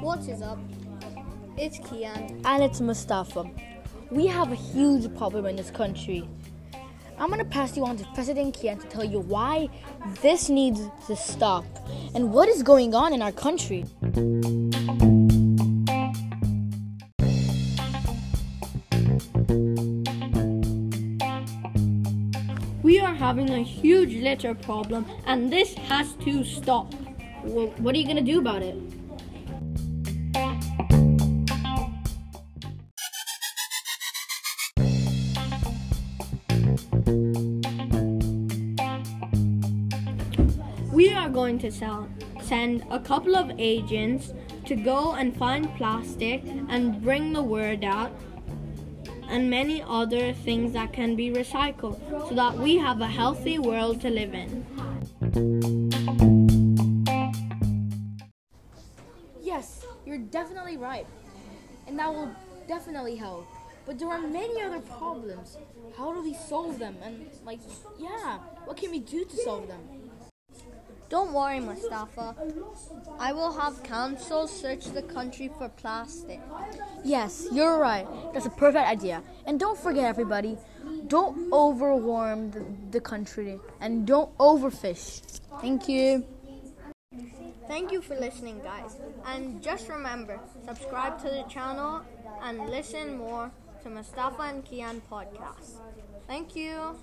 What is up? It's Kian. And it's Mustafa. We have a huge problem in this country. I'm gonna pass you on to President Kian to tell you why this needs to stop and what is going on in our country. We are having a huge litter problem and this has to stop. Well, what are you gonna do about it? We are going to sell, send a couple of agents to go and find plastic and bring the word out and many other things that can be recycled so that we have a healthy world to live in. Yes, you're definitely right. And that will definitely help. But there are many other problems. How do we solve them? And, like, yeah, what can we do to solve them? Don't worry, Mustafa. I will have council search the country for plastic. Yes, you're right. That's a perfect idea. And don't forget, everybody, don't overwarm the, the country and don't overfish. Thank you. Thank you for listening, guys. And just remember, subscribe to the channel and listen more to Mustafa and Kian podcast. Thank you.